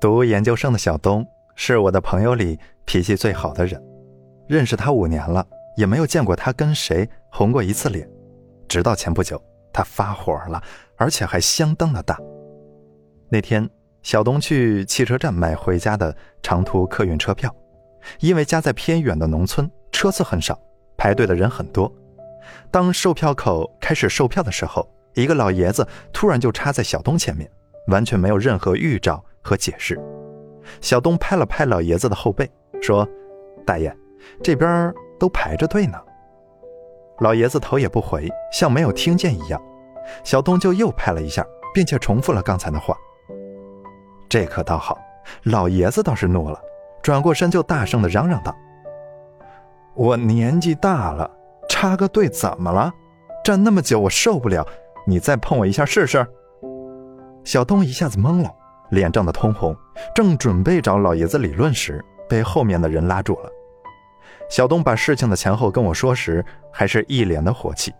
读研究生的小东是我的朋友里脾气最好的人，认识他五年了，也没有见过他跟谁红过一次脸。直到前不久，他发火了，而且还相当的大。那天，小东去汽车站买回家的长途客运车票，因为家在偏远的农村，车次很少，排队的人很多。当售票口开始售票的时候，一个老爷子突然就插在小东前面，完全没有任何预兆和解释。小东拍了拍老爷子的后背，说：“大爷，这边都排着队呢。”老爷子头也不回，像没有听见一样。小东就又拍了一下，并且重复了刚才的话。这可倒好，老爷子倒是怒了，转过身就大声的嚷嚷道：“我年纪大了。”插个队怎么了？站那么久我受不了，你再碰我一下试试。小东一下子懵了，脸涨得通红，正准备找老爷子理论时，被后面的人拉住了。小东把事情的前后跟我说时，还是一脸的火气。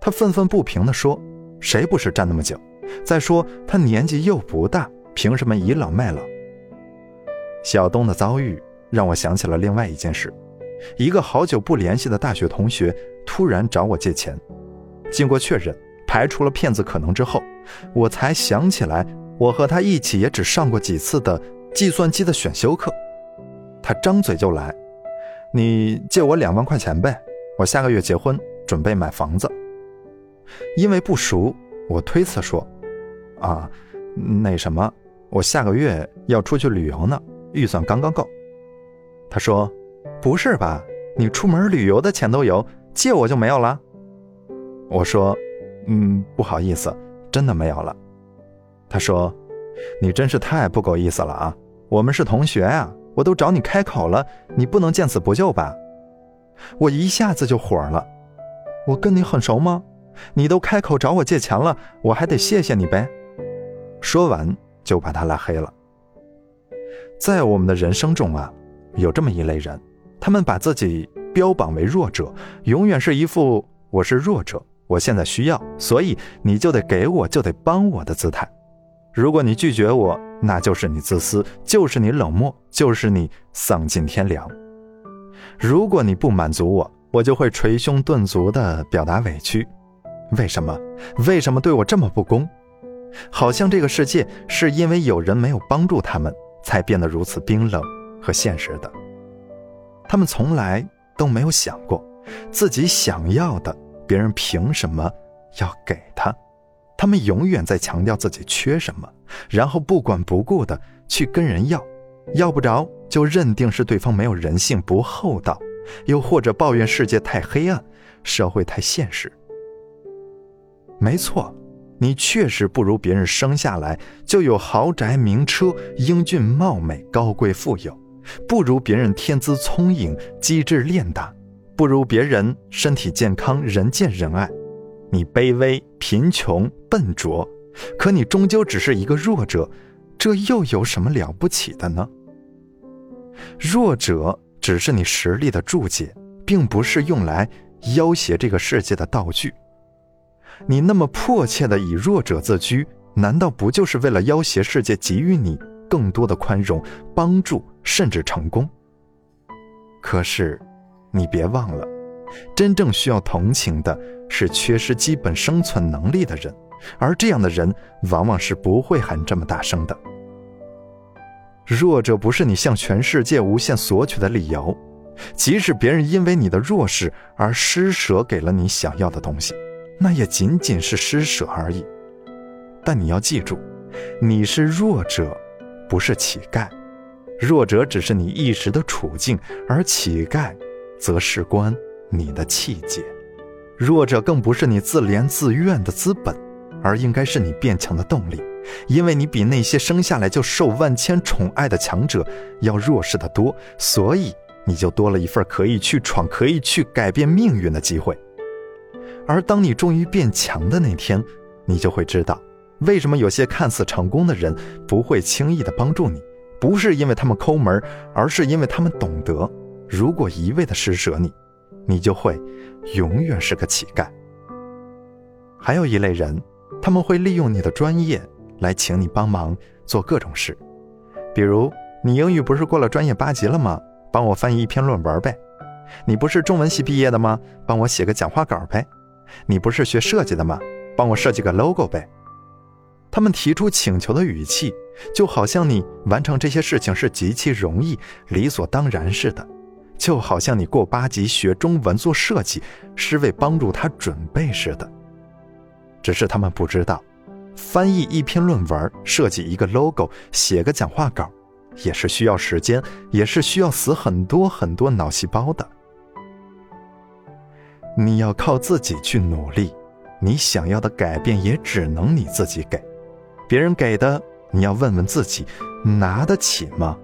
他愤愤不平地说：“谁不是站那么久？再说他年纪又不大，凭什么倚老卖老？”小东的遭遇让我想起了另外一件事。一个好久不联系的大学同学突然找我借钱，经过确认，排除了骗子可能之后，我才想起来，我和他一起也只上过几次的计算机的选修课。他张嘴就来：“你借我两万块钱呗，我下个月结婚，准备买房子。”因为不熟，我推测说：“啊，那什么，我下个月要出去旅游呢，预算刚刚够。”他说。不是吧？你出门旅游的钱都有，借我就没有了？我说，嗯，不好意思，真的没有了。他说，你真是太不够意思了啊！我们是同学呀，我都找你开口了，你不能见死不救吧？我一下子就火了，我跟你很熟吗？你都开口找我借钱了，我还得谢谢你呗。说完就把他拉黑了。在我们的人生中啊，有这么一类人。他们把自己标榜为弱者，永远是一副我是弱者，我现在需要，所以你就得给我，就得帮我的姿态。如果你拒绝我，那就是你自私，就是你冷漠，就是你丧尽天良。如果你不满足我，我就会捶胸顿足地表达委屈。为什么？为什么对我这么不公？好像这个世界是因为有人没有帮助他们，才变得如此冰冷和现实的。他们从来都没有想过，自己想要的，别人凭什么要给他？他们永远在强调自己缺什么，然后不管不顾的去跟人要，要不着就认定是对方没有人性、不厚道，又或者抱怨世界太黑暗，社会太现实。没错，你确实不如别人生下来就有豪宅、名车、英俊貌美、高贵富有。不如别人天资聪颖、机智练达，不如别人身体健康、人见人爱。你卑微、贫穷、笨拙，可你终究只是一个弱者，这又有什么了不起的呢？弱者只是你实力的注解，并不是用来要挟这个世界的道具。你那么迫切的以弱者自居，难道不就是为了要挟世界给予你？更多的宽容、帮助，甚至成功。可是，你别忘了，真正需要同情的是缺失基本生存能力的人，而这样的人往往是不会喊这么大声的。弱者不是你向全世界无限索取的理由，即使别人因为你的弱势而施舍给了你想要的东西，那也仅仅是施舍而已。但你要记住，你是弱者。不是乞丐，弱者只是你一时的处境，而乞丐，则是关你的气节。弱者更不是你自怜自怨的资本，而应该是你变强的动力。因为你比那些生下来就受万千宠爱的强者要弱势的多，所以你就多了一份可以去闯、可以去改变命运的机会。而当你终于变强的那天，你就会知道。为什么有些看似成功的人不会轻易的帮助你？不是因为他们抠门，而是因为他们懂得，如果一味的施舍你，你就会永远是个乞丐。还有一类人，他们会利用你的专业来请你帮忙做各种事，比如，你英语不是过了专业八级了吗？帮我翻译一篇论文呗。你不是中文系毕业的吗？帮我写个讲话稿呗。你不是学设计的吗？帮我设计个 logo 呗。他们提出请求的语气，就好像你完成这些事情是极其容易、理所当然似的，就好像你过八级学中文做设计是为帮助他准备似的。只是他们不知道，翻译一篇论文、设计一个 logo、写个讲话稿，也是需要时间，也是需要死很多很多脑细胞的。你要靠自己去努力，你想要的改变也只能你自己给。别人给的，你要问问自己，拿得起吗？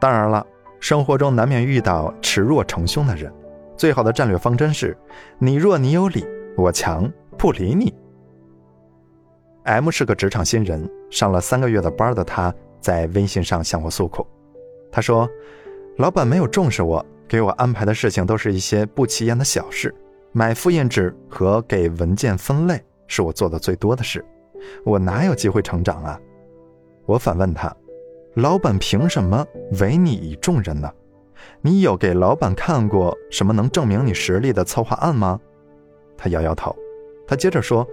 当然了，生活中难免遇到持弱成凶的人，最好的战略方针是：你弱你有理，我强不理你。M 是个职场新人，上了三个月的班的他，在微信上向我诉苦。他说：“老板没有重视我，给我安排的事情都是一些不起眼的小事，买复印纸和给文件分类是我做的最多的事。”我哪有机会成长啊？我反问他：“老板凭什么委你以重任呢？你有给老板看过什么能证明你实力的策划案吗？”他摇摇头。他接着说：“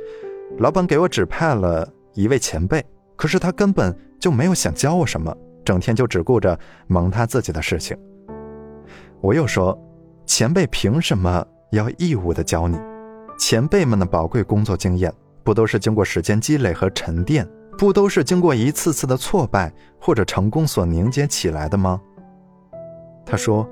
老板给我指派了一位前辈，可是他根本就没有想教我什么，整天就只顾着忙他自己的事情。”我又说：“前辈凭什么要义务的教你？前辈们的宝贵工作经验。”不都是经过时间积累和沉淀，不都是经过一次次的挫败或者成功所凝结起来的吗？他说：“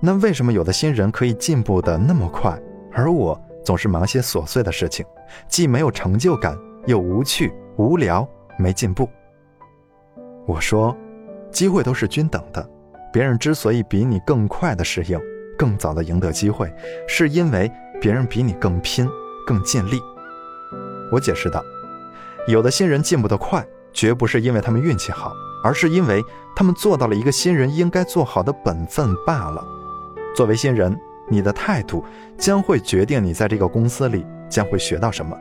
那为什么有的新人可以进步的那么快，而我总是忙些琐碎的事情，既没有成就感，又无趣、无聊，没进步？”我说：“机会都是均等的，别人之所以比你更快的适应，更早的赢得机会，是因为别人比你更拼、更尽力。”我解释道：“有的新人进步得快，绝不是因为他们运气好，而是因为他们做到了一个新人应该做好的本分罢了。作为新人，你的态度将会决定你在这个公司里将会学到什么。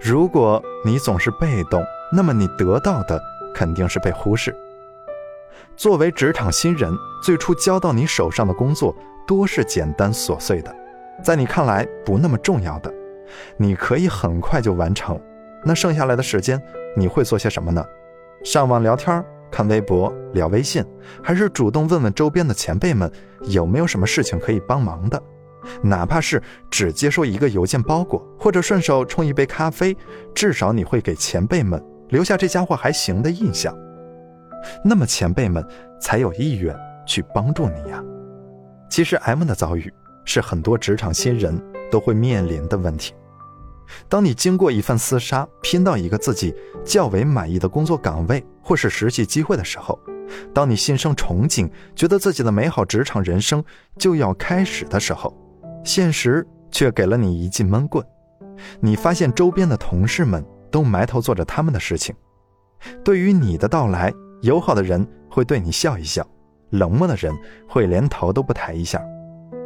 如果你总是被动，那么你得到的肯定是被忽视。作为职场新人，最初交到你手上的工作多是简单琐碎的，在你看来不那么重要的。”你可以很快就完成，那剩下来的时间你会做些什么呢？上网聊天、看微博、聊微信，还是主动问问周边的前辈们有没有什么事情可以帮忙的？哪怕是只接收一个邮件包裹，或者顺手冲一杯咖啡，至少你会给前辈们留下这家伙还行的印象。那么前辈们才有意愿去帮助你呀。其实 M 的遭遇是很多职场新人都会面临的问题。当你经过一番厮杀，拼到一个自己较为满意的工作岗位或是实习机会的时候，当你心生憧憬，觉得自己的美好职场人生就要开始的时候，现实却给了你一记闷棍。你发现周边的同事们都埋头做着他们的事情，对于你的到来，友好的人会对你笑一笑，冷漠的人会连头都不抬一下，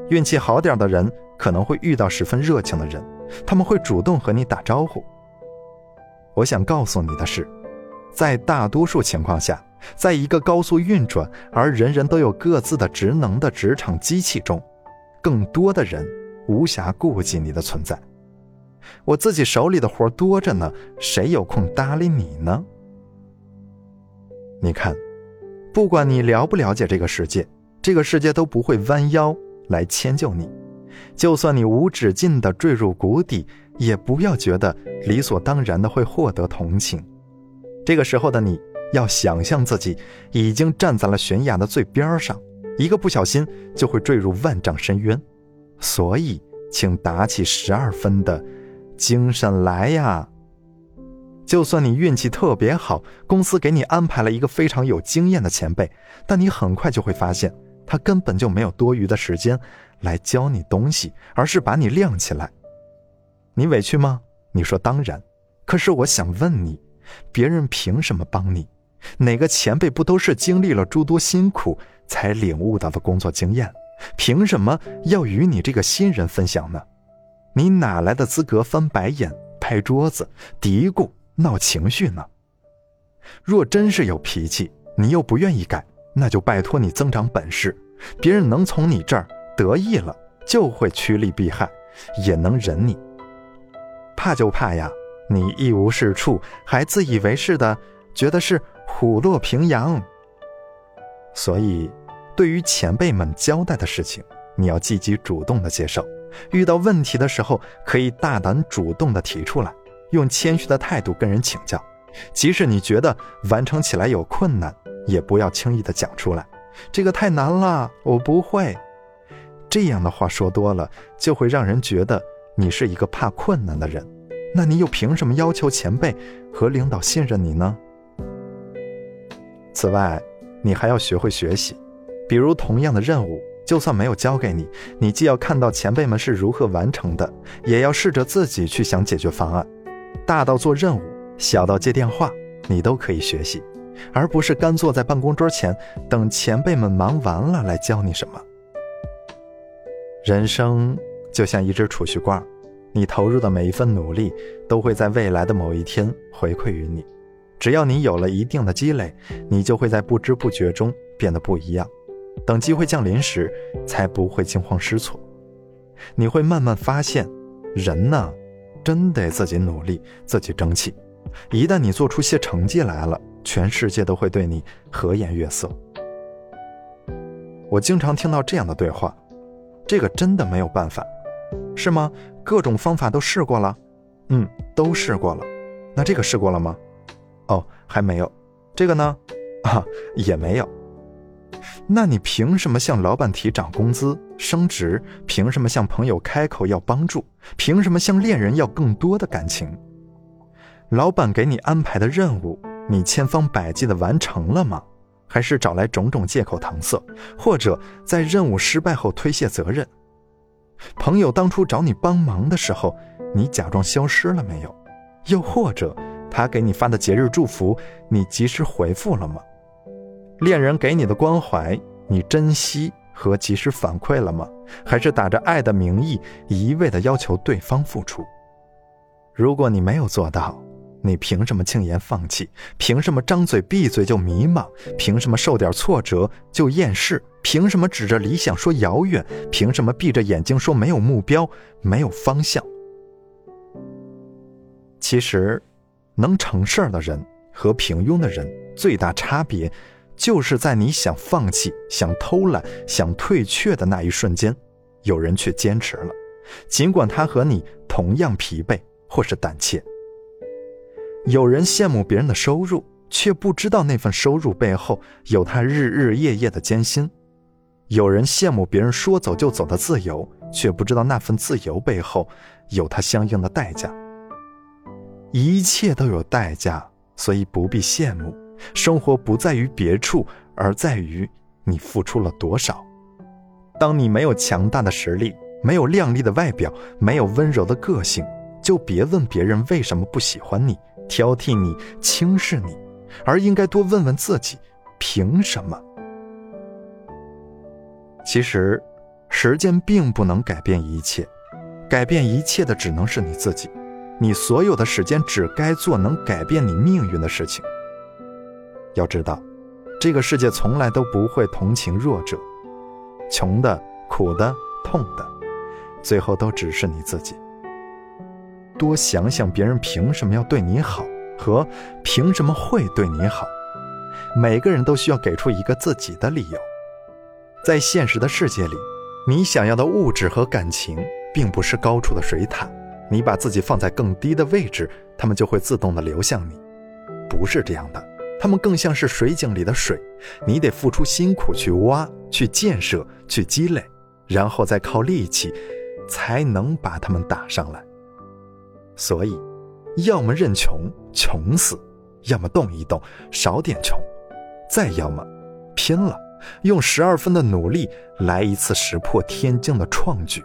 运气好点的人可能会遇到十分热情的人。他们会主动和你打招呼。我想告诉你的是，在大多数情况下，在一个高速运转而人人都有各自的职能的职场机器中，更多的人无暇顾及你的存在。我自己手里的活多着呢，谁有空搭理你呢？你看，不管你了不了解这个世界，这个世界都不会弯腰来迁就你。就算你无止境地坠入谷底，也不要觉得理所当然的会获得同情。这个时候的你，要想象自己已经站在了悬崖的最边上，一个不小心就会坠入万丈深渊。所以，请打起十二分的精神来呀！就算你运气特别好，公司给你安排了一个非常有经验的前辈，但你很快就会发现，他根本就没有多余的时间。来教你东西，而是把你晾起来。你委屈吗？你说当然。可是我想问你，别人凭什么帮你？哪个前辈不都是经历了诸多辛苦才领悟到的工作经验？凭什么要与你这个新人分享呢？你哪来的资格翻白眼、拍桌子、嘀咕、闹情绪呢？若真是有脾气，你又不愿意改，那就拜托你增长本事。别人能从你这儿得意了，就会趋利避害，也能忍你。怕就怕呀，你一无是处，还自以为是的觉得是虎落平阳。所以，对于前辈们交代的事情，你要积极主动的接受。遇到问题的时候，可以大胆主动的提出来，用谦虚的态度跟人请教。即使你觉得完成起来有困难，也不要轻易的讲出来。这个太难了，我不会。这样的话说多了，就会让人觉得你是一个怕困难的人。那你又凭什么要求前辈和领导信任你呢？此外，你还要学会学习，比如同样的任务。就算没有交给你，你既要看到前辈们是如何完成的，也要试着自己去想解决方案。大到做任务，小到接电话，你都可以学习，而不是干坐在办公桌前等前辈们忙完了来教你什么。人生就像一只储蓄罐，你投入的每一份努力都会在未来的某一天回馈于你。只要你有了一定的积累，你就会在不知不觉中变得不一样。等机会降临时，才不会惊慌失措。你会慢慢发现，人呢，真得自己努力，自己争气。一旦你做出些成绩来了，全世界都会对你和颜悦色。我经常听到这样的对话：“这个真的没有办法，是吗？各种方法都试过了，嗯，都试过了。那这个试过了吗？哦，还没有。这个呢？啊，也没有。”那你凭什么向老板提涨工资、升职？凭什么向朋友开口要帮助？凭什么向恋人要更多的感情？老板给你安排的任务，你千方百计的完成了吗？还是找来种种借口搪塞，或者在任务失败后推卸责任？朋友当初找你帮忙的时候，你假装消失了没有？又或者他给你发的节日祝福，你及时回复了吗？恋人给你的关怀，你珍惜和及时反馈了吗？还是打着爱的名义，一味的要求对方付出？如果你没有做到，你凭什么轻言放弃？凭什么张嘴闭嘴就迷茫？凭什么受点挫折就厌世？凭什么指着理想说遥远？凭什么闭着眼睛说没有目标、没有方向？其实，能成事儿的人和平庸的人最大差别。就是在你想放弃、想偷懒、想退却的那一瞬间，有人却坚持了，尽管他和你同样疲惫或是胆怯。有人羡慕别人的收入，却不知道那份收入背后有他日日夜夜的艰辛；有人羡慕别人说走就走的自由，却不知道那份自由背后有他相应的代价。一切都有代价，所以不必羡慕。生活不在于别处，而在于你付出了多少。当你没有强大的实力，没有靓丽的外表，没有温柔的个性，就别问别人为什么不喜欢你、挑剔你、轻视你，而应该多问问自己：凭什么？其实，时间并不能改变一切，改变一切的只能是你自己。你所有的时间只该做能改变你命运的事情。要知道，这个世界从来都不会同情弱者，穷的、苦的、痛的，最后都只是你自己。多想想别人凭什么要对你好，和凭什么会对你好。每个人都需要给出一个自己的理由。在现实的世界里，你想要的物质和感情，并不是高处的水塔，你把自己放在更低的位置，他们就会自动的流向你，不是这样的。他们更像是水井里的水，你得付出辛苦去挖、去建设、去积累，然后再靠力气，才能把它们打上来。所以，要么认穷，穷死；要么动一动，少点穷；再要么，拼了，用十二分的努力来一次石破天惊的创举。